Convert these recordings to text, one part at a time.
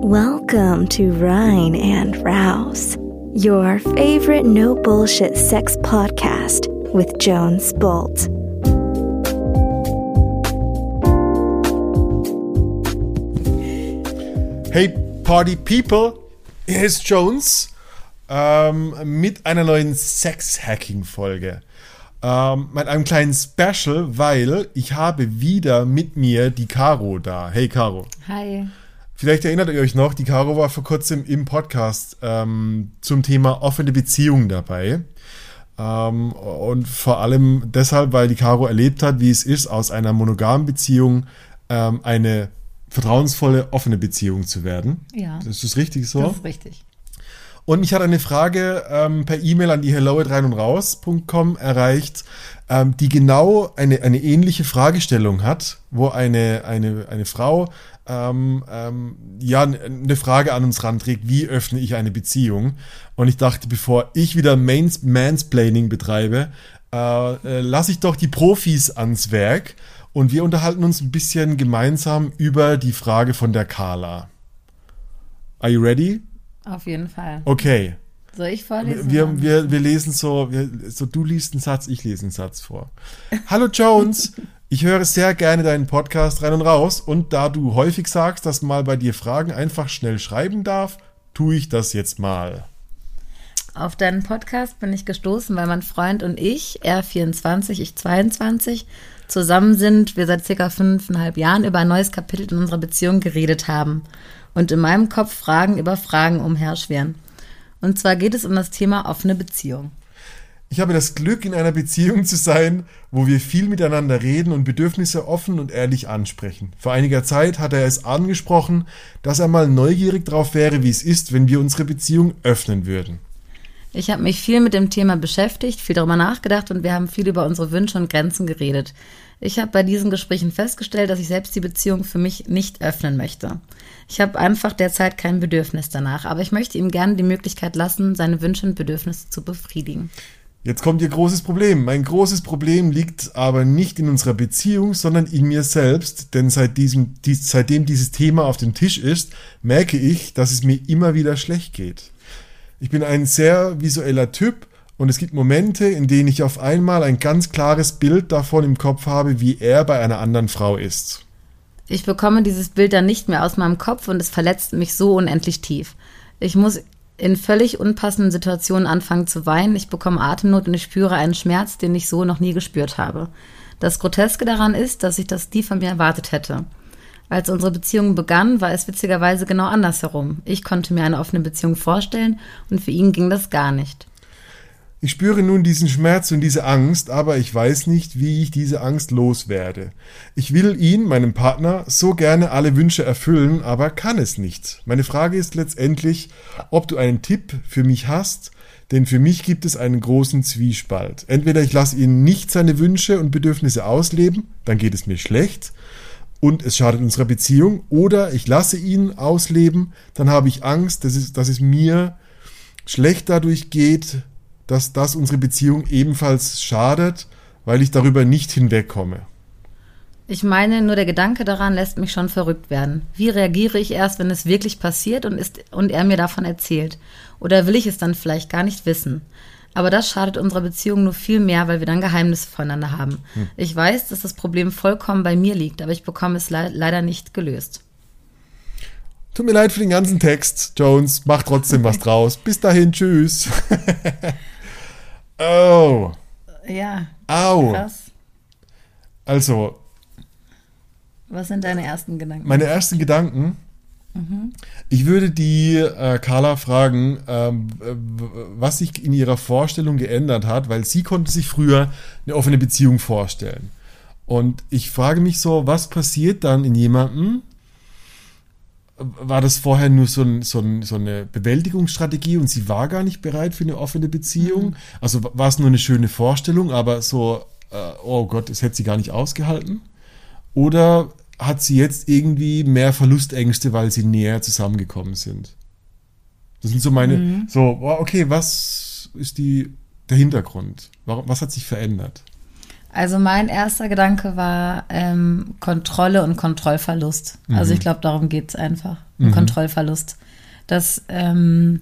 Welcome to Rhine and Rouse, your favorite no bullshit sex podcast with Jones Bolt. Hey Party People, hier ist Jones ähm, mit einer neuen Sex-Hacking-Folge. Ähm, mit einem kleinen Special, weil ich habe wieder mit mir die Caro da. Hey Caro. Hi. Vielleicht erinnert ihr euch noch, die Caro war vor kurzem im Podcast ähm, zum Thema offene Beziehungen dabei. Ähm, und vor allem deshalb, weil die Caro erlebt hat, wie es ist, aus einer monogamen Beziehung ähm, eine vertrauensvolle, offene Beziehung zu werden. Ja. Das ist richtig so. Das ist richtig. Und mich hat eine Frage ähm, per E-Mail an die hello at rein und raus.com erreicht, ähm, die genau eine, eine ähnliche Fragestellung hat, wo eine, eine, eine Frau ähm, ähm, ja eine Frage an uns ranträgt, wie öffne ich eine Beziehung? Und ich dachte, bevor ich wieder Mains Mansplaining betreibe, äh, äh, lasse ich doch die Profis ans Werk und wir unterhalten uns ein bisschen gemeinsam über die Frage von der Carla. Are you ready? Auf jeden Fall. Okay. Soll ich vorlesen? Wir, wir, wir lesen so, wir, so, du liest einen Satz, ich lese einen Satz vor. Hallo Jones, ich höre sehr gerne deinen Podcast rein und raus und da du häufig sagst, dass mal bei dir Fragen einfach schnell schreiben darf, tue ich das jetzt mal. Auf deinen Podcast bin ich gestoßen, weil mein Freund und ich, er 24, ich 22, zusammen sind, wir seit circa fünfeinhalb Jahren über ein neues Kapitel in unserer Beziehung geredet haben und in meinem Kopf Fragen über Fragen umherschweren. Und zwar geht es um das Thema offene Beziehung. Ich habe das Glück, in einer Beziehung zu sein, wo wir viel miteinander reden und Bedürfnisse offen und ehrlich ansprechen. Vor einiger Zeit hat er es angesprochen, dass er mal neugierig darauf wäre, wie es ist, wenn wir unsere Beziehung öffnen würden. Ich habe mich viel mit dem Thema beschäftigt, viel darüber nachgedacht und wir haben viel über unsere Wünsche und Grenzen geredet. Ich habe bei diesen Gesprächen festgestellt, dass ich selbst die Beziehung für mich nicht öffnen möchte. Ich habe einfach derzeit kein Bedürfnis danach, aber ich möchte ihm gerne die Möglichkeit lassen, seine Wünsche und Bedürfnisse zu befriedigen. Jetzt kommt Ihr großes Problem. Mein großes Problem liegt aber nicht in unserer Beziehung, sondern in mir selbst, denn seit diesem, dies, seitdem dieses Thema auf dem Tisch ist, merke ich, dass es mir immer wieder schlecht geht. Ich bin ein sehr visueller Typ und es gibt Momente, in denen ich auf einmal ein ganz klares Bild davon im Kopf habe, wie er bei einer anderen Frau ist. Ich bekomme dieses Bild dann nicht mehr aus meinem Kopf und es verletzt mich so unendlich tief. Ich muss in völlig unpassenden Situationen anfangen zu weinen, ich bekomme Atemnot und ich spüre einen Schmerz, den ich so noch nie gespürt habe. Das Groteske daran ist, dass ich das nie von mir erwartet hätte. Als unsere Beziehung begann, war es witzigerweise genau andersherum. Ich konnte mir eine offene Beziehung vorstellen und für ihn ging das gar nicht. Ich spüre nun diesen Schmerz und diese Angst, aber ich weiß nicht, wie ich diese Angst loswerde. Ich will ihn, meinem Partner, so gerne alle Wünsche erfüllen, aber kann es nicht. Meine Frage ist letztendlich, ob du einen Tipp für mich hast, denn für mich gibt es einen großen Zwiespalt. Entweder ich lasse ihn nicht seine Wünsche und Bedürfnisse ausleben, dann geht es mir schlecht und es schadet unserer Beziehung, oder ich lasse ihn ausleben, dann habe ich Angst, dass es, dass es mir schlecht dadurch geht, dass das unsere Beziehung ebenfalls schadet, weil ich darüber nicht hinwegkomme. Ich meine, nur der Gedanke daran lässt mich schon verrückt werden. Wie reagiere ich erst, wenn es wirklich passiert und, ist, und er mir davon erzählt? Oder will ich es dann vielleicht gar nicht wissen? Aber das schadet unserer Beziehung nur viel mehr, weil wir dann Geheimnisse voneinander haben. Hm. Ich weiß, dass das Problem vollkommen bei mir liegt, aber ich bekomme es le leider nicht gelöst. Tut mir leid für den ganzen Text, Jones. Mach trotzdem was draus. Bis dahin, tschüss. oh. Ja. Au. Krass. Also. Was sind deine ersten Gedanken? Meine ersten Gedanken. Mhm. Ich würde die äh, Carla fragen, ähm, was sich in ihrer Vorstellung geändert hat, weil sie konnte sich früher eine offene Beziehung vorstellen. Und ich frage mich so, was passiert dann in jemandem, war das vorher nur so, ein, so, ein, so, eine Bewältigungsstrategie und sie war gar nicht bereit für eine offene Beziehung? Mhm. Also war es nur eine schöne Vorstellung, aber so, äh, oh Gott, das hätte sie gar nicht ausgehalten? Oder hat sie jetzt irgendwie mehr Verlustängste, weil sie näher zusammengekommen sind? Das sind so meine, mhm. so, okay, was ist die, der Hintergrund? Warum, was hat sich verändert? Also mein erster Gedanke war ähm, Kontrolle und Kontrollverlust. Also ich glaube, darum geht es einfach. Um Kontrollverlust. Dass ähm,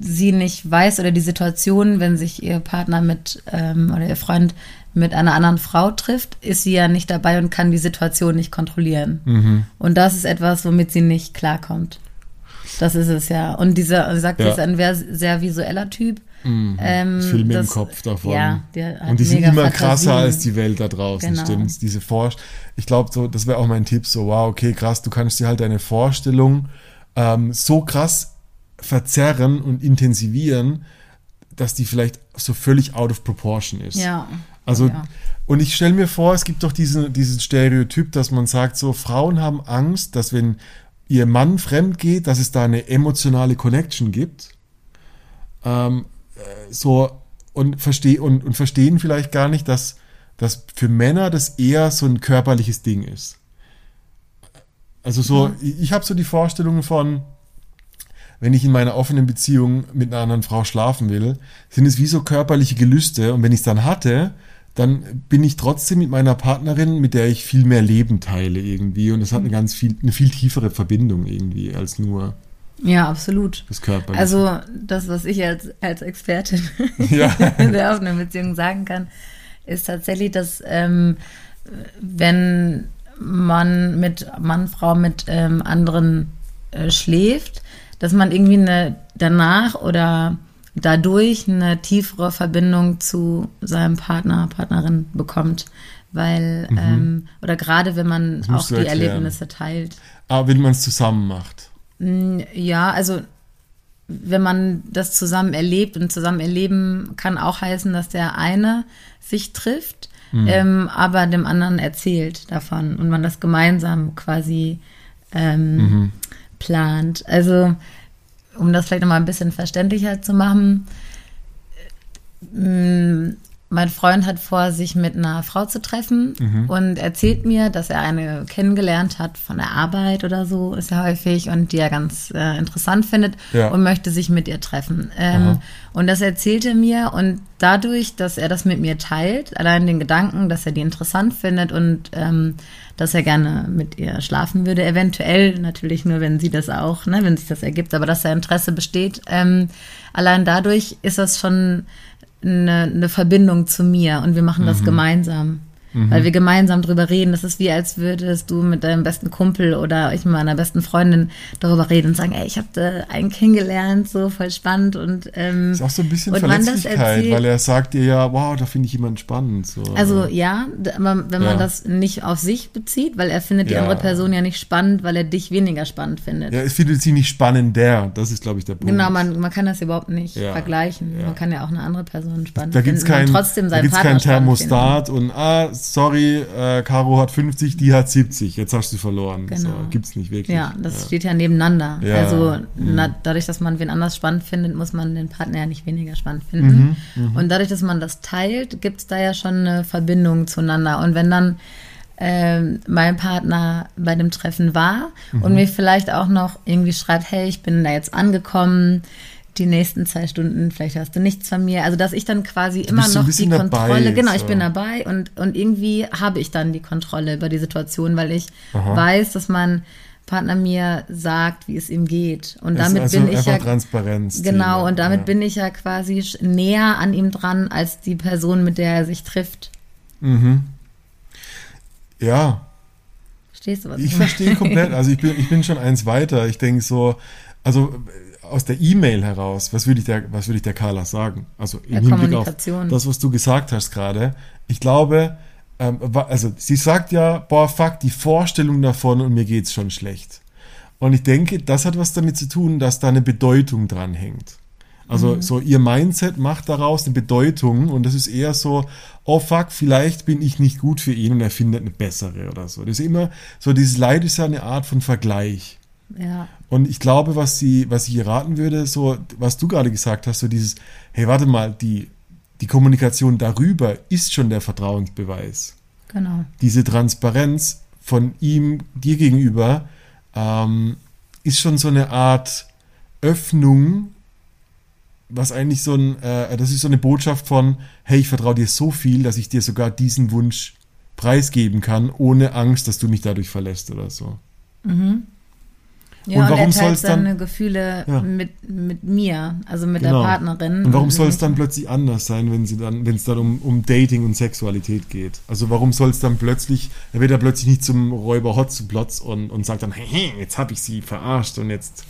sie nicht weiß oder die Situation, wenn sich ihr Partner mit ähm, oder ihr Freund mit einer anderen Frau trifft, ist sie ja nicht dabei und kann die Situation nicht kontrollieren. Und das ist etwas, womit sie nicht klarkommt. Das ist es ja. Und dieser, sagt, Ja. sie ist ein sehr, sehr visueller Typ. Ähm, Filme das- im Kopf davon. Ja, und die sind immer krasser Fantasien. als die Welt da draußen, Genau. stimmt's? Diese Vor ich glaube, so, das wäre auch mein Tipp, so, wow, okay, krass, du kannst dir halt deine Vorstellung ähm, so krass verzerren und intensivieren, dass die vielleicht so völlig out of proportion ist. Ja. Also, ja. und ich stelle mir vor, es gibt doch diesen, diesen Stereotyp, dass man sagt, so Frauen haben Angst, dass wenn ihr Mann fremd geht, dass es da eine emotionale Connection gibt. Ähm, äh, so und, versteh, und, und verstehen vielleicht gar nicht, dass, dass für Männer das eher so ein körperliches Ding ist. Also so, ich, ich habe so die Vorstellung von, wenn ich in meiner offenen Beziehung mit einer anderen Frau schlafen will, sind es wie so körperliche Gelüste. Und wenn ich es dann hatte, dann bin ich trotzdem mit meiner Partnerin, mit der ich viel mehr Leben teile irgendwie. Und das hat eine ganz viel, eine viel tiefere Verbindung irgendwie als nur ja, absolut. das Körperliche. Also das, was ich als, als Expertin Ja. der offenen Beziehung sagen kann, ist tatsächlich, dass ähm, wenn man mit Mann, Frau mit ähm, anderen äh, schläft, dass man irgendwie eine danach oder dadurch eine tiefere Verbindung zu seinem Partner, Partnerin bekommt. Weil, ähm, oder gerade wenn man Mhm. Auch die erklären. Erlebnisse teilt. Aber wenn man es zusammen macht. Ja, also wenn man das zusammen erlebt und zusammen erleben kann auch heißen, dass der eine sich trifft, ähm, aber dem anderen erzählt davon und man das gemeinsam quasi ähm, plant. Also um das vielleicht nochmal ein bisschen verständlicher zu machen, ähm, mein Freund hat vor, sich mit einer Frau zu treffen Mhm. und erzählt mir, dass er eine kennengelernt hat von der Arbeit oder so, ist ja häufig, und die er ganz äh, interessant findet Ja. und möchte sich mit ihr treffen. Ähm, und das erzählt er mir und dadurch, dass er das mit mir teilt, allein den Gedanken, dass er die interessant findet und ähm, dass er gerne mit ihr schlafen würde, eventuell natürlich nur, wenn sie das auch, ne, wenn sich das ergibt, aber dass da Interesse besteht, ähm, allein dadurch ist das schon eine, eine Verbindung zu mir und wir machen das gemeinsam. Weil wir gemeinsam drüber reden. Das ist wie, als würdest du mit deinem besten Kumpel oder ich mit meiner besten Freundin darüber reden und sagen, ey, ich habe da einen kennengelernt, so voll spannend und ähm, Ist auch so ein bisschen Verletzlichkeit, weil er sagt dir ja, wow, da finde ich jemanden spannend. So. Also ja, aber wenn man Ja. das nicht auf sich bezieht, weil er findet die Ja. andere Person ja nicht spannend, weil er dich weniger spannend findet. ja, es findet sie nicht spannender. Das ist, glaube ich, der Punkt. Genau, man, man kann das überhaupt nicht Ja, vergleichen. Man kann ja auch eine andere Person spannend Da gibt es finden kein, und trotzdem da seinen gibt's Partner kein spannend finden. Thermostat und ah, sorry, äh, Caro hat 50, die hat 70, jetzt hast du verloren. Genau. So, gibt's nicht wirklich. Ja, das steht ja nebeneinander. Ja, Also mhm. na, dadurch, dass man wen anders spannend findet, muss man den Partner ja nicht weniger spannend Mhm, finden. Und dadurch, dass man das teilt, gibt es da ja schon eine Verbindung zueinander. Und wenn dann ähm, mein Partner bei dem Treffen war Mhm. und mir vielleicht auch noch irgendwie schreibt, hey, ich bin da jetzt angekommen, die nächsten zwei Stunden, vielleicht hast du nichts von mir. Also, dass ich dann quasi immer noch die bisschen dabei, Kontrolle, genau, ich so. bin dabei und, und irgendwie habe ich dann die Kontrolle über die Situation, weil ich weiß, dass mein Partner mir sagt, wie es ihm geht. Und Das damit also bin ich ja Transparenz. genau und damit ja. bin ich ja quasi näher an ihm dran als die Person, mit der er sich trifft. Ja, Verstehst du was? ich verstehe komplett. Also ich bin, ich bin schon eins weiter. Ich denke so, also aus der E-Mail heraus, was würde ich der, was würde ich der Carla sagen? Also im Ja, Hinblick auf das, was du gesagt hast gerade. Ich glaube, ähm, also sie sagt ja, boah, fuck, die Vorstellung davon und mir geht's schon schlecht. Und ich denke, das hat was damit zu tun, dass da eine Bedeutung dran hängt. Also Mhm. so ihr Mindset macht daraus eine Bedeutung und das ist eher so, oh fuck, vielleicht bin ich nicht gut für ihn und er findet eine bessere oder so. Das ist immer so, dieses Leid ist ja eine Art von Vergleich. Ja, Und ich glaube, was sie, was ich ihr raten würde, so, was du gerade gesagt hast, so dieses, hey, warte mal, die, die Kommunikation darüber ist schon der Vertrauensbeweis. genau. Diese Transparenz von ihm dir gegenüber ähm, ist schon so eine Art Öffnung was eigentlich so ein, äh, das ist so eine Botschaft von, hey, ich vertraue dir so viel, dass ich dir sogar diesen Wunsch preisgeben kann, ohne Angst, dass du mich dadurch verlässt oder so. Mhm. Ja, und, und warum er teilt seine Gefühle ja. mit, mit mir, also mit genau. der Partnerin. Und warum soll es dann plötzlich anders sein, wenn sie dann, wenn es dann um, um Dating und Sexualität geht? Also warum soll es dann plötzlich, er wird ja plötzlich nicht zum Räuber Hotzenplotz und, und sagt dann, hey, jetzt habe ich sie verarscht und jetzt.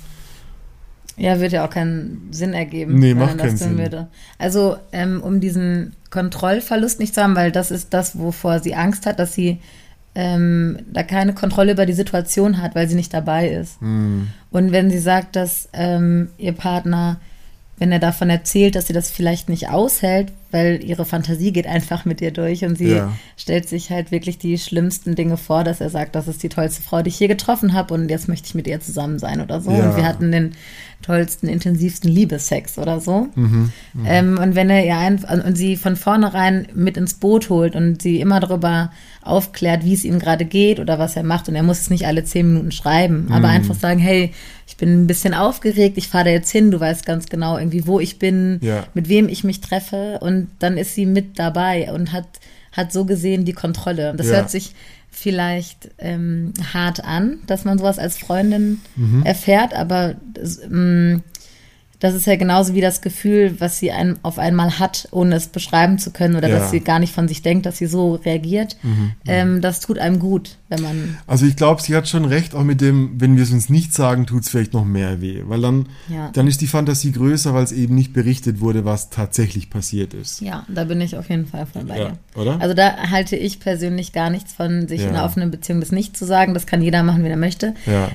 Ja, wird ja auch keinen Sinn ergeben. Nee, macht keinen Sinn. Würde. Also, ähm, um diesen Kontrollverlust nicht zu haben, weil das ist das, wovor sie Angst hat, dass sie ähm, da keine Kontrolle über die Situation hat, weil sie nicht dabei ist. Mhm. Und wenn sie sagt, dass ähm, ihr Partner, wenn er davon erzählt, dass sie das vielleicht nicht aushält, weil ihre Fantasie geht einfach mit ihr durch und sie ja. stellt sich halt wirklich die schlimmsten Dinge vor, dass er sagt, das ist die tollste Frau, die ich je getroffen habe und jetzt möchte ich mit ihr zusammen sein oder so. Ja. Und wir hatten den tollsten, intensivsten Liebessex oder so. Mhm, mh. ähm, und wenn er ihr ein, und sie von vornherein mit ins Boot holt und sie immer darüber aufklärt, wie es ihm gerade geht oder was er macht und er muss es nicht alle zehn Minuten schreiben, mhm. aber einfach sagen, hey, ich bin ein bisschen aufgeregt, ich fahre da jetzt hin, du weißt ganz genau irgendwie, wo ich bin, ja. mit wem ich mich treffe und dann ist sie mit dabei und hat, hat so gesehen die Kontrolle. Und das ja. hört sich vielleicht ähm, hart an, dass man sowas als Freundin mhm. erfährt, aber das, ähm, das ist ja genauso wie das Gefühl, was sie ein, auf einmal hat, ohne es beschreiben zu können oder ja. dass sie gar nicht von sich denkt, dass sie so reagiert. Mhm, mhm. ähm, das tut einem gut, wenn man. Also ich glaube, sie hat schon recht, auch mit dem, wenn wir es uns nicht sagen, tut es vielleicht noch mehr weh. Weil dann, ja. dann ist die Fantasie größer, weil es eben nicht berichtet wurde, was tatsächlich passiert ist. Ja, da bin ich auf jeden Fall von bei ja, Oder? Also da halte ich persönlich gar nichts von, sich in einer offenen Beziehung das nicht zu sagen. Das kann jeder machen, wie er möchte.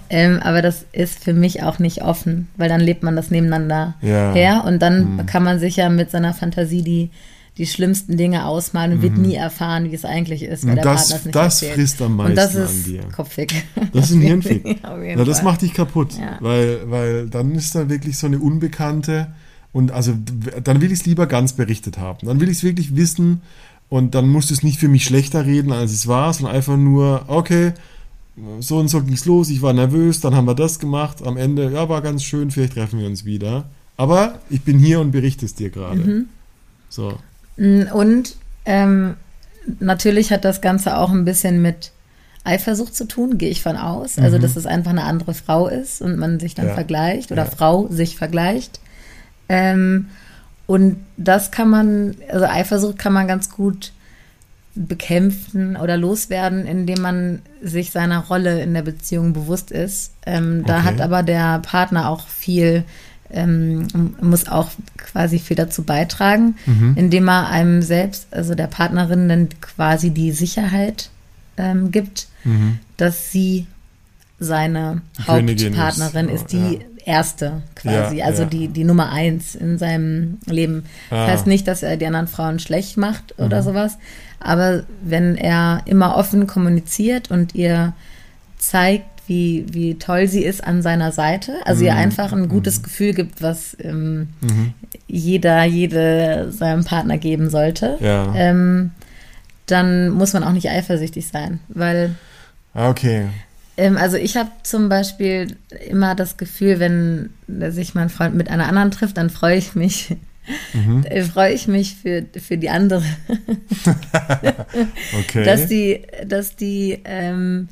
Ähm, aber das ist für mich auch nicht offen, weil dann lebt man das nebeneinander miteinander ja. her. Und dann mhm. kann man sich ja mit seiner Fantasie die, die schlimmsten Dinge ausmalen und mhm. wird nie erfahren, wie es eigentlich ist, weil der das, Partner es nicht Das erzählt. frisst am meisten und das ist an dir. kopfig. Das ist ein Hirnfick. ja, das macht dich kaputt, ja. weil, weil dann ist da wirklich so eine Unbekannte und also dann will ich es lieber ganz berichtet haben. Dann will ich es wirklich wissen und dann musst du es nicht für mich schlechter reden, als es war, sondern einfach nur, okay, so und so ging es los, ich war nervös, dann haben wir das gemacht, am Ende, ja, war ganz schön, vielleicht treffen wir uns wieder. Aber ich bin hier und berichte es dir gerade. Mhm. So. Mm, und ähm, natürlich hat das Ganze auch ein bisschen mit Eifersucht zu tun, gehe ich von aus. Also, mhm. dass es einfach eine andere Frau ist und man sich dann ja. vergleicht oder ja. Frau sich vergleicht. Ähm, und das kann man, also Eifersucht kann man ganz gut bekämpfen oder loswerden, indem man sich seiner Rolle in der Beziehung bewusst ist. Ähm, da hat aber der Partner auch viel, ähm, muss auch quasi viel dazu beitragen, mhm. indem er einem selbst, also der Partnerin, dann quasi die Sicherheit ähm, gibt, mhm. dass sie seine Hauptpartnerin ist, ist, die ja. erste quasi, ja, also ja. Die, die Nummer eins in seinem Leben. Das ah. heißt nicht, dass er die anderen Frauen schlecht macht oder mhm. sowas, aber wenn er immer offen kommuniziert und ihr zeigt, wie, wie toll sie ist an seiner Seite, also mhm. ihr einfach ein gutes mhm. Gefühl gibt, was ähm, mhm. jeder, jede seinem Partner geben sollte, ja. ähm, dann muss man auch nicht eifersüchtig sein, weil. Ah, okay. Ähm, also ich habe zum Beispiel immer das Gefühl, wenn sich mein Freund mit einer anderen trifft, dann freue ich mich Mhm. Da freue ich mich für, für die andere. okay. Dass die, dass die ähm,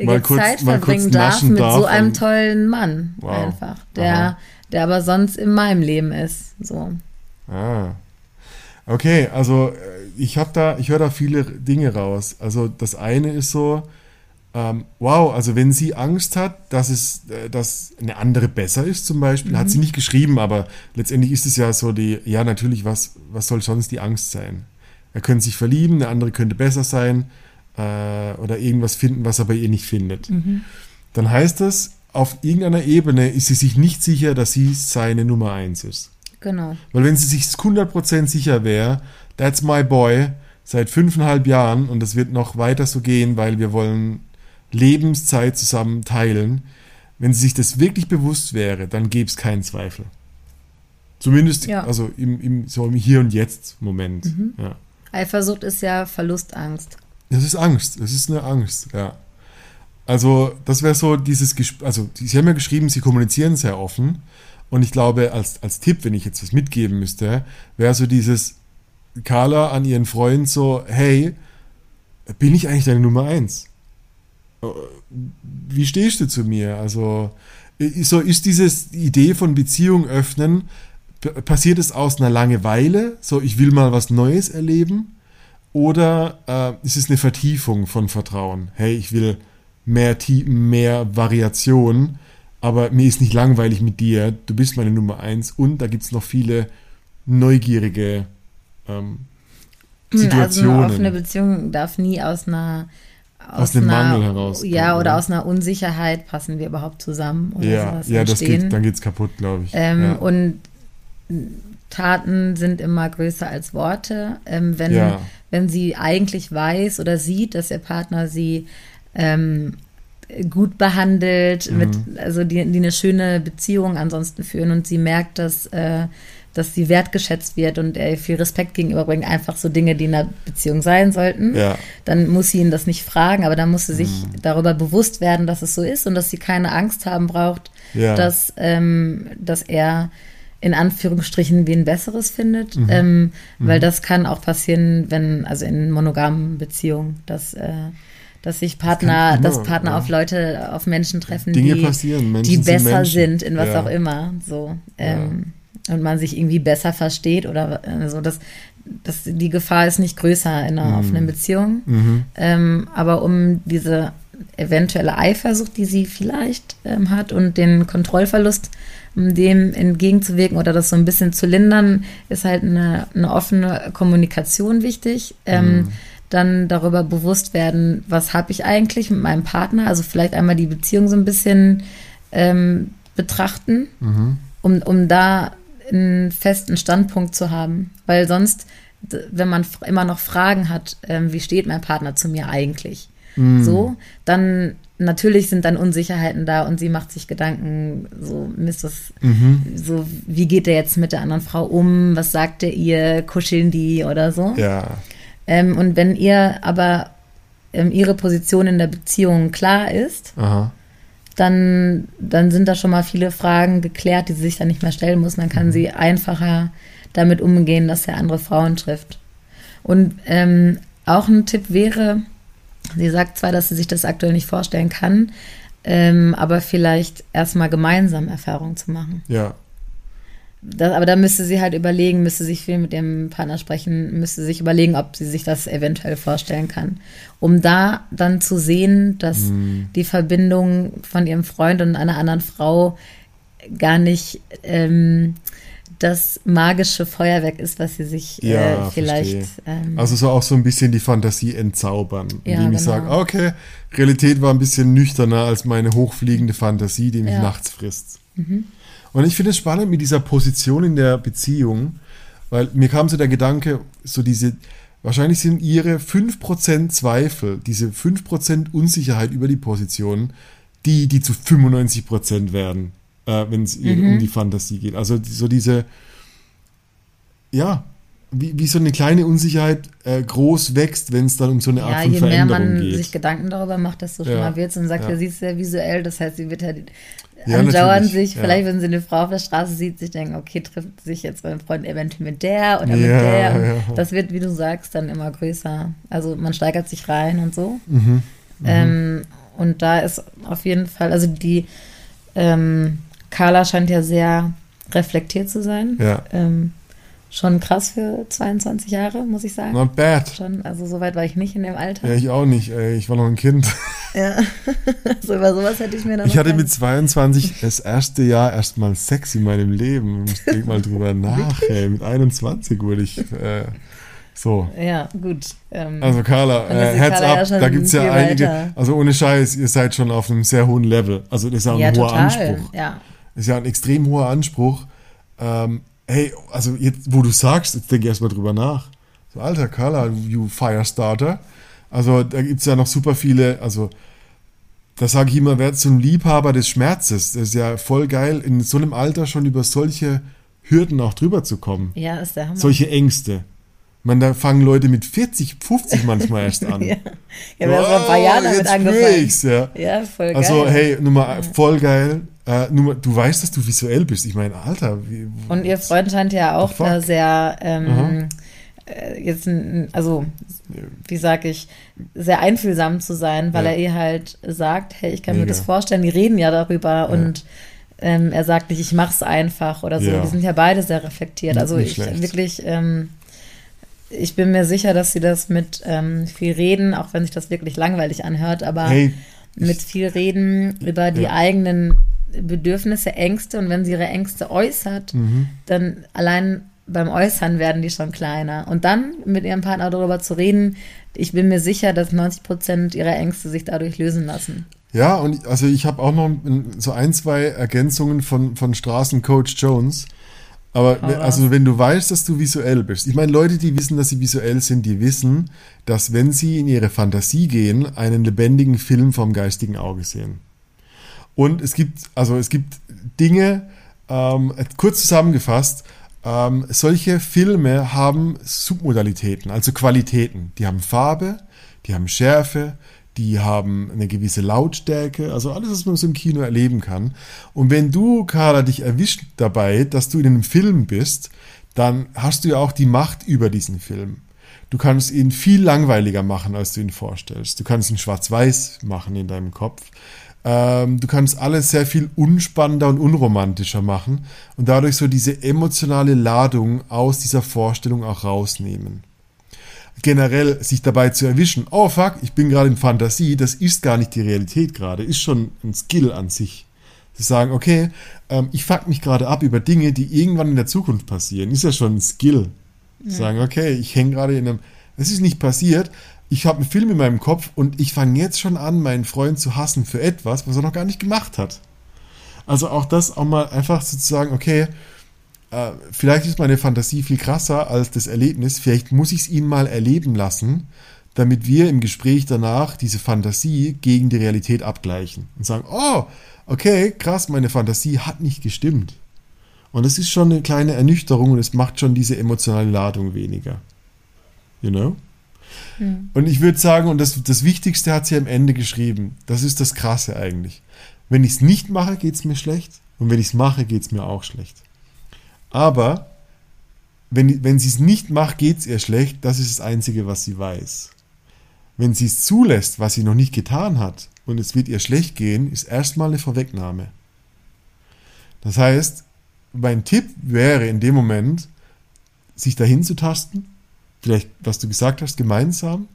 mal kurz, Zeit verbringen darf mit darf so einem tollen Mann. Wow. Einfach. Der, der aber sonst in meinem Leben ist. So. Ah. Okay, also äh, ich habe da, ich höre da viele Dinge raus. Also das eine ist so, ähm, wow, also wenn sie Angst hat, dass es, äh, dass eine andere besser ist zum Beispiel, mhm. hat sie nicht geschrieben, aber letztendlich ist es ja so die, ja natürlich, was, was soll sonst die Angst sein? Er könnte sich verlieben, eine andere könnte besser sein äh, oder irgendwas finden, was er bei ihr nicht findet. Mhm. Dann heißt das, auf irgendeiner Ebene ist sie sich nicht sicher, dass sie seine Nummer eins ist. Genau. Weil wenn sie sich 100% sicher wäre, that's my boy, seit fünfeinhalb Jahren und das wird noch weiter so gehen, weil wir wollen Lebenszeit zusammen teilen, wenn sie sich das wirklich bewusst wäre, dann gäbe es keinen Zweifel. Zumindest ja. also im, im, so im Hier und Jetzt Moment. Mhm. Ja. Eifersucht ist ja Verlustangst. Das ist Angst, das ist eine Angst, ja. Also, das wäre so dieses, Gesp also, Sie haben ja geschrieben, Sie kommunizieren sehr offen. Und ich glaube, als, als Tipp, wenn ich jetzt was mitgeben müsste, wäre so dieses Carla an ihren Freund so, hey, bin ich eigentlich deine Nummer eins? Wie stehst du zu mir? Also, so ist diese Idee von Beziehung öffnen, passiert es aus einer Langeweile, so ich will mal was Neues erleben, oder äh, ist es eine Vertiefung von Vertrauen? Hey, ich will mehr, mehr Variation, aber mir ist nicht langweilig mit dir, du bist meine Nummer eins und da gibt es noch viele neugierige ähm, Situationen. Also eine offene Beziehung darf nie aus einer aus, aus einem Mangel heraus. Ja, oder, oder, aus einer Unsicherheit passen wir überhaupt zusammen. Oder ja, sowas ja das geht, dann geht es kaputt, glaube ich. Ähm, ja. Und Taten sind immer größer als Worte. Ähm, wenn, ja. wenn sie eigentlich weiß oder sieht, dass ihr Partner sie ähm, gut behandelt, mhm. mit, also die, die eine schöne Beziehung ansonsten führen und sie merkt, dass, äh, dass sie wertgeschätzt wird und er viel Respekt gegenüberbringt, einfach so Dinge, die in einer Beziehung sein sollten, ja. dann muss sie ihn das nicht fragen, aber dann muss sie sich mhm. darüber bewusst werden, dass es so ist und dass sie keine Angst haben braucht, ja. dass, ähm, dass er in Anführungsstrichen wie ein besseres findet, mhm. Ähm, mhm. weil das kann auch passieren, wenn, also in monogamen Beziehungen, dass äh, dass sich Partner, das dass Partner ja. auf Leute, auf Menschen treffen, Dinge die, die besser sind, in was ja. auch immer. So. Ähm, ja. Und man sich irgendwie besser versteht oder äh, so. Das, das, die Gefahr ist nicht größer in einer mhm. offenen Beziehung. Mhm. Ähm, aber um diese eventuelle Eifersucht, die sie vielleicht ähm, hat und den Kontrollverlust, um dem entgegenzuwirken oder das so ein bisschen zu lindern, ist halt eine, eine offene Kommunikation wichtig. Ähm, mhm dann darüber bewusst werden, was habe ich eigentlich mit meinem Partner, also vielleicht einmal die Beziehung so ein bisschen ähm, betrachten, mhm. um, um da einen festen Standpunkt zu haben. Weil sonst, wenn man immer noch Fragen hat, ähm, wie steht mein Partner zu mir eigentlich, mhm. so, dann natürlich sind dann Unsicherheiten da und sie macht sich Gedanken, so, Mist, was, mhm. so, wie geht der jetzt mit der anderen Frau um, was sagt er ihr, kuscheln die oder so. Ja. Ähm, und wenn ihr aber ähm, ihre Position in der Beziehung klar ist, dann, dann sind da schon mal viele Fragen geklärt, die sie sich dann nicht mehr stellen muss. Dann kann mhm. sie einfacher damit umgehen, dass er andere Frauen trifft. Und ähm, auch ein Tipp wäre, sie sagt zwar, dass sie sich das aktuell nicht vorstellen kann, ähm, aber vielleicht erstmal gemeinsam Erfahrungen zu machen. Ja. Das, aber da müsste sie halt überlegen, müsste sich viel mit dem Partner sprechen, müsste sich überlegen, ob sie sich das eventuell vorstellen kann. Um da dann zu sehen, dass mhm. die Verbindung von ihrem Freund und einer anderen Frau gar nicht ähm, das magische Feuerwerk ist, was sie sich äh, ja, äh, vielleicht. Ähm, also so auch so ein bisschen die Fantasie entzaubern, ja, indem genau. ich sage, okay, Realität war ein bisschen nüchterner als meine hochfliegende Fantasie, die mich ja. nachts frisst. Mhm. Und ich finde es spannend mit dieser Position in der Beziehung, weil mir kam so der Gedanke, so diese, wahrscheinlich sind ihre 5% Zweifel, diese 5% Unsicherheit über die Position, die, die zu 95% werden, äh, wenn es mhm. um die Fantasie geht. Also so diese, ja, wie, wie so eine kleine Unsicherheit äh, groß wächst, wenn es dann um so eine Art ja, von Veränderung geht. Je mehr man sich Gedanken darüber macht, desto schlimmer ja. wird es. Und sagt, ja. ja, sie ist sehr visuell, das heißt, sie wird ja ja, andauern sich, ja. vielleicht wenn sie eine Frau auf der Straße sieht, sich denken, okay, trifft sich jetzt mein Freund eventuell mit der oder mit ja, der. Das wird, wie du sagst, dann immer größer. Also man steigert sich rein und so. Mhm. Mhm. Ähm, und da ist auf jeden Fall, also die ähm, Carla scheint ja sehr reflektiert zu sein. Ja. Ähm, Schon krass für 22 Jahre, muss ich sagen. Not bad. Schon, also so weit war ich nicht in dem Alter. Ja, ich auch nicht. Ey. Ich war noch ein Kind. Ja, so über sowas hätte ich mir dann Ich hatte mit 22 das erste Jahr erstmal Sex in meinem Leben. Ich denke mal drüber nach. Ey. Mit 21 wurde ich äh, so. Ja, gut. Ähm, also Carla, äh, Heads Carla up, ja da gibt es ja einige. Weiter. Also ohne Scheiß, ihr seid schon auf einem sehr hohen Level. Also das ist ja ein ja, hoher total. Anspruch. Ja. Das ist ja ein extrem hoher Anspruch. Ähm, hey, also jetzt, wo du sagst, jetzt denke ich erstmal drüber nach. So, alter Carla, you Firestarter. Also da gibt es ja noch super viele, also da sage ich immer, wer zum Liebhaber des Schmerzes. Das ist ja voll geil, in so einem Alter schon über solche Hürden auch drüber zu kommen. Ja, ist der Hammer. Solche Ängste. Man, da fangen Leute mit 40, 50 manchmal erst an. ja, ja wir haben vor ein paar Jahren damit angefangen. ich's, ja. Ja, voll geil. Also, hey, Nummer, voll geil. Äh, Nummer, du weißt, dass du visuell bist. Ich meine, Alter. Wie, Und ihr Freund scheint ja auch da sehr, ähm, äh, jetzt, also, wie sag ich, sehr einfühlsam zu sein, weil Ja. er ihr halt sagt, hey, ich kann mir Mega. das vorstellen, die reden ja darüber und ähm, er sagt nicht, ich mach's einfach oder so. Ja. Die sind ja beide sehr reflektiert. Also Nicht ich schlecht. wirklich, ähm, ich bin mir sicher, dass sie das mit ähm, viel Reden, auch wenn sich das wirklich langweilig anhört, aber hey, mit viel Reden über die Ja. eigenen Bedürfnisse, Ängste und wenn sie ihre Ängste äußert, Mhm. dann allein beim Äußern werden die schon kleiner. Und dann mit ihrem Partner darüber zu reden, ich bin mir sicher, dass 90 Prozent ihrer Ängste sich dadurch lösen lassen. Ja, und also ich habe auch noch so ein, zwei Ergänzungen von, von Straßencoach Jones. Aber also wenn du weißt, dass du visuell bist. Ich meine, Leute, die wissen, dass sie visuell sind, die wissen, dass wenn sie in ihre Fantasie gehen, einen lebendigen Film vom geistigen Auge sehen. Und es gibt, also es gibt Dinge, ähm, kurz zusammengefasst, ähm, solche Filme haben Submodalitäten, also Qualitäten. Die haben Farbe, die haben Schärfe, die haben eine gewisse Lautstärke, also alles, was man so im Kino erleben kann. Und wenn du, Carla, dich erwischt dabei, dass du in einem Film bist, dann hast du ja auch die Macht über diesen Film. Du kannst ihn viel langweiliger machen, als du ihn vorstellst. Du kannst ihn schwarz-weiß machen in deinem Kopf. Ähm, du kannst alles sehr viel unspannender und unromantischer machen und dadurch so diese emotionale Ladung aus dieser Vorstellung auch rausnehmen. Generell sich dabei zu erwischen, oh fuck, ich bin gerade in Fantasie, das ist gar nicht die Realität gerade, ist schon ein Skill an sich. Zu sagen, okay, ähm, ich fuck mich gerade ab über Dinge, die irgendwann in der Zukunft passieren, ist ja schon ein Skill. Zu Sagen, okay, ich hänge gerade in einem, es ist nicht passiert, ich habe einen Film in meinem Kopf und ich fange jetzt schon an, meinen Freund zu hassen für etwas, was er noch gar nicht gemacht hat. Also auch das auch mal einfach sozusagen, okay, äh, vielleicht ist meine Fantasie viel krasser als das Erlebnis, vielleicht muss ich es ihn mal erleben lassen, damit wir im Gespräch danach diese Fantasie gegen die Realität abgleichen und sagen, oh, okay, krass, meine Fantasie hat nicht gestimmt. Und das ist schon eine kleine Ernüchterung und es macht schon diese emotionale Ladung weniger. You know? Und ich würde sagen, und das, das Wichtigste hat sie am Ende geschrieben, das ist das Krasse eigentlich. Wenn ich es nicht mache, geht es mir schlecht. Und wenn ich es mache, geht es mir auch schlecht. Aber wenn, wenn sie es nicht macht, geht es ihr schlecht. Das ist das Einzige, was sie weiß. Wenn sie es zulässt, was sie noch nicht getan hat, und es wird ihr schlecht gehen, ist erstmal eine Vorwegnahme. Das heißt, mein Tipp wäre in dem Moment, sich dahin zu tasten, vielleicht, was du gesagt hast, gemeinsam,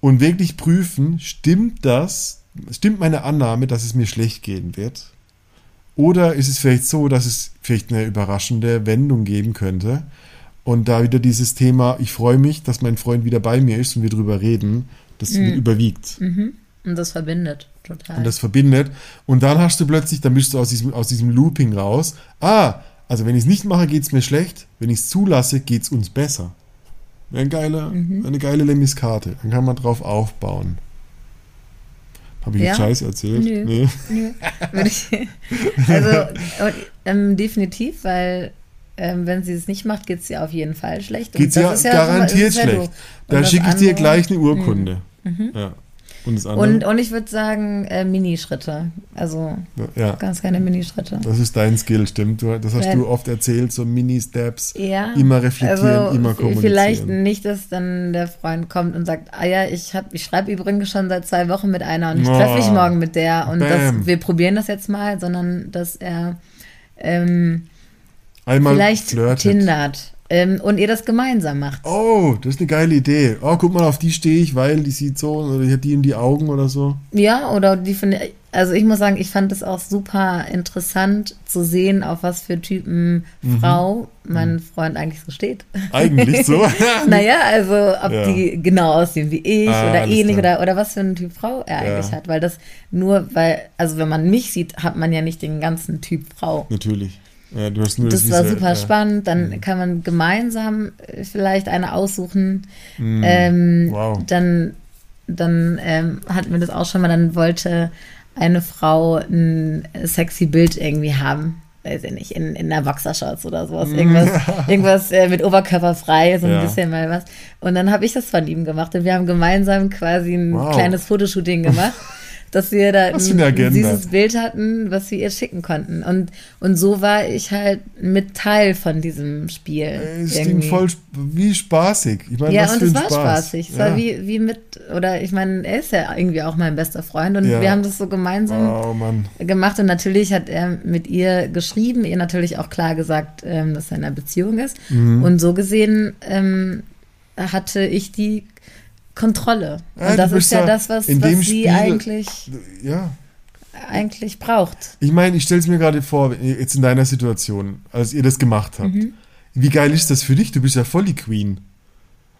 und wirklich prüfen, stimmt das, stimmt meine Annahme, dass es mir schlecht gehen wird? Oder ist es vielleicht so, dass es vielleicht eine überraschende Wendung geben könnte und da wieder dieses Thema, ich freue mich, dass mein Freund wieder bei mir ist und wir drüber reden, das überwiegt Und das verbindet total. und das verbindet. Und dann hast du plötzlich, dann bist du aus diesem, aus diesem Looping raus. Ah, also wenn ich es nicht mache, geht es mir schlecht. Wenn ich es zulasse, geht es uns besser. Ein geiler, eine geile Lemmiskarte. Dann kann man drauf aufbauen. Habe ich Ja? Scheiß erzählt? Nö. Nee. Nö, also ähm, definitiv, weil ähm, wenn sie es nicht macht, geht es ihr auf jeden Fall schlecht. Und Geht's ja ist garantiert ja schlecht. Da schicke ich dir Mhm. gleich eine Urkunde. Ja. Und das andere? Und, und ich würde sagen, äh, Minischritte. Also ja. ganz keine Minischritte. Das ist dein Skill, stimmt. Du, das hast Wenn- du oft erzählt, so Mini-Steps. Ja. Immer reflektieren, also immer kommunizieren. Vielleicht nicht, dass dann der Freund kommt und sagt, ah ja, ich hab, ich schreibe übrigens schon seit zwei Wochen mit einer und ich Oh. treffe mich morgen mit der und das, wir probieren das jetzt mal, sondern dass er ähm, Einmal vielleicht flirtet. tindert ähm, und ihr das gemeinsam macht. Oh, das ist eine geile Idee. Oh, guck mal, auf die stehe ich, weil die sieht so, oder die hat die in die Augen oder so. Ja, oder die finde also ich muss sagen, ich fand es auch super interessant zu sehen, auf was für Typen Mhm. Frau mein Freund eigentlich so steht. Eigentlich so. Naja, also ob Ja. die genau aussehen wie ich Ah, oder ähnlich klar. oder, oder was für ein Typ Frau er eigentlich Ja. hat. Weil das nur, weil, also wenn man mich sieht, hat man ja nicht den ganzen Typ Frau. Natürlich. Ja, du hast nur Das war diese- super ja. spannend. Dann Mhm. kann man gemeinsam äh, vielleicht eine aussuchen. Ähm, Mhm. Wow. Dann, dann ähm, hatten wir das auch schon mal. Dann wollte eine Frau ein sexy Bild irgendwie haben. weiß ich nicht, in, in einer Boxershorts oder sowas. Irgendwas, irgendwas äh, mit Oberkörper frei, so ein Ja. bisschen mal was. Und dann habe ich das von ihm gemacht und wir haben gemeinsam quasi ein Wow. kleines Fotoshooting gemacht. Dass wir da ein, süßes Bild hatten, was wir ihr schicken konnten. Und, und so war ich halt mit Teil von diesem Spiel. Es klingt voll wie spaßig. Ich meine, Ja, was und für es war Spaß. spaßig. Es ja. war wie, wie mit, oder ich meine, er ist ja irgendwie auch mein bester Freund und Ja. wir haben das so gemeinsam Oh gemacht und natürlich hat er mit ihr geschrieben, ihr natürlich auch klar gesagt, ähm, dass er in einer Beziehung ist. Mhm. Und so gesehen ähm, hatte ich die Kontrolle. Ja, und das ist ja ja das, was, was sie Spiel- eigentlich, Ja. eigentlich braucht. Ich meine, ich stelle es mir gerade vor, jetzt in deiner Situation, als ihr das gemacht habt. Mhm. Wie geil ist das für dich? Du bist ja voll die Queen.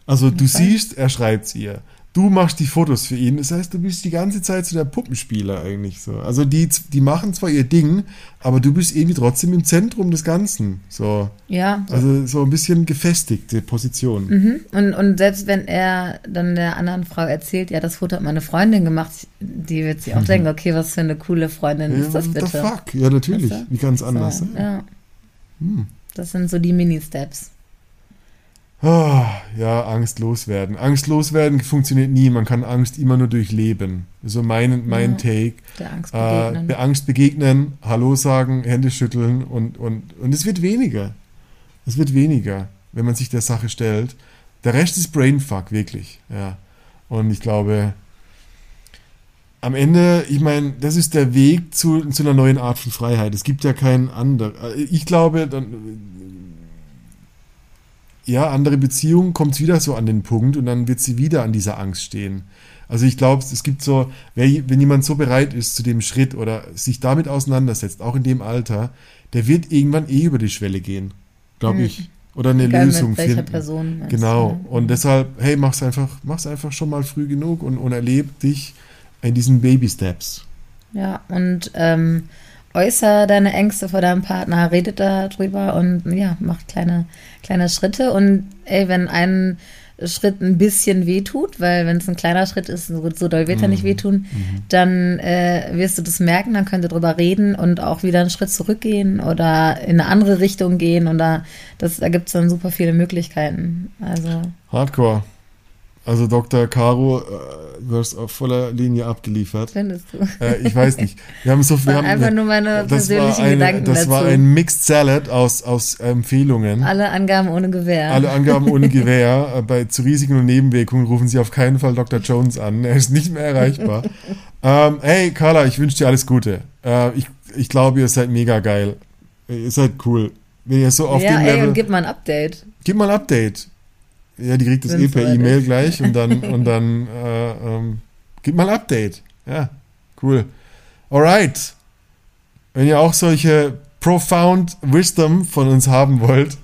Also du siehst, er schreibt es ihr. Du machst die Fotos für ihn. Das heißt, du bist die ganze Zeit so der Puppenspieler eigentlich so. Also die, die machen zwar ihr Ding, aber du bist irgendwie trotzdem im Zentrum des Ganzen. So. Ja. Also so ein bisschen gefestigte Position. Mhm. Und, und selbst wenn er dann der anderen Frau erzählt, ja, das Foto hat meine Freundin gemacht, die wird sich auch denken, okay, was für eine coole Freundin Mhm. Ja, ist das what bitte? the fuck? Ja, natürlich. Wie ganz anders. So, ne? ja. Hm. Das sind so die Mini-Steps. Ah, ja, Angst loswerden. Angst loswerden funktioniert nie. Man kann Angst immer nur durchleben. So mein, mein Ja. Take. Der Angst Äh, begegnen. be- Angst begegnen, Hallo sagen, Hände schütteln und, und, und es wird weniger. Es wird weniger, wenn man sich der Sache stellt. Der Rest ist Brainfuck, wirklich. Ja. Und ich glaube, am Ende, ich meine, das ist der Weg zu, zu einer neuen Art von Freiheit. Es gibt ja keinen anderen. Ich glaube, dann, ja, andere Beziehung kommt wieder so an den Punkt und dann wird sie wieder an dieser Angst stehen. Also ich glaube, es gibt so, wenn jemand so bereit ist zu dem Schritt oder sich damit auseinandersetzt, auch in dem Alter, der wird irgendwann eh über die Schwelle gehen, glaube Mhm. ich. Oder eine Egal Lösung mit welcher finden. Person. Genau. du, Und deshalb, hey, mach's einfach, mach's einfach schon mal früh genug und, und erleb dich in diesen Baby Steps. Ja, und ähm, äußer deine Ängste vor deinem Partner, redet darüber und ja, macht kleine, kleine Schritte. Und ey, wenn ein Schritt ein bisschen wehtut, weil wenn es ein kleiner Schritt ist, so, so doll wird er Mhm. nicht wehtun, dann äh, wirst du das merken, dann könnt ihr drüber reden und auch wieder einen Schritt zurückgehen oder in eine andere Richtung gehen. Und da, das, da gibt es dann super viele Möglichkeiten. Also Hardcore. Also Dr. Caro, äh, du hast auf voller Linie abgeliefert. findest du. Äh, ich weiß nicht. Wir haben so wir haben, einfach nur meine persönlichen eine, Gedanken Das dazu. war ein Mixed Salad aus, aus Empfehlungen. Alle Angaben ohne Gewehr. Alle Angaben ohne Gewehr. Äh, Bei, zu Risiken und Nebenwirkungen rufen Sie auf keinen Fall Dr. Jones an. Er ist nicht mehr erreichbar. ähm, hey, Carla, ich wünsche dir alles Gute. Äh, ich, ich glaube, ihr seid mega geil. Ihr seid cool. Wenn ihr so auf ja, dem ey, Level. und gib mal ein Update. Gib mal ein Update. Ja, die kriegt das eh per E-Mail gleich und dann, und dann äh, ähm, gib mal ein Update. Ja, cool. Alright. Wenn ihr auch solche profound Wisdom von uns haben wollt,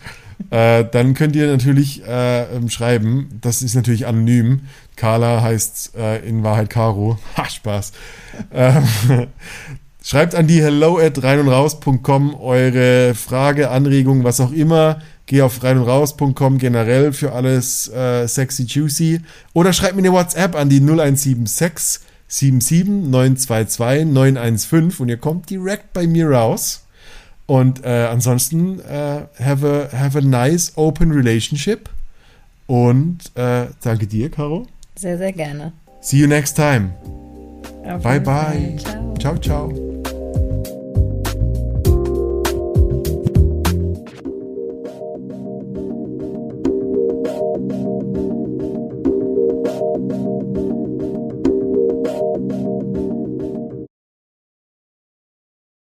äh, dann könnt ihr natürlich äh, ähm, schreiben. Das ist natürlich anonym. Carla heißt äh, in Wahrheit Caro. Ha, Spaß. Ähm, Schreibt an die hello at rein und raus.com eure Frage, Anregung, was auch immer. Geh auf rein und raus.com generell für alles äh, sexy juicy. Oder schreibt mir eine WhatsApp an die 0176 77 922 915 und ihr kommt direkt bei mir raus. Und äh, ansonsten äh, have, a, have a nice open relationship. Und äh, danke dir, Caro. Sehr, sehr gerne. See you next time. Auf Bye bye. Ciao. ciao. ciao.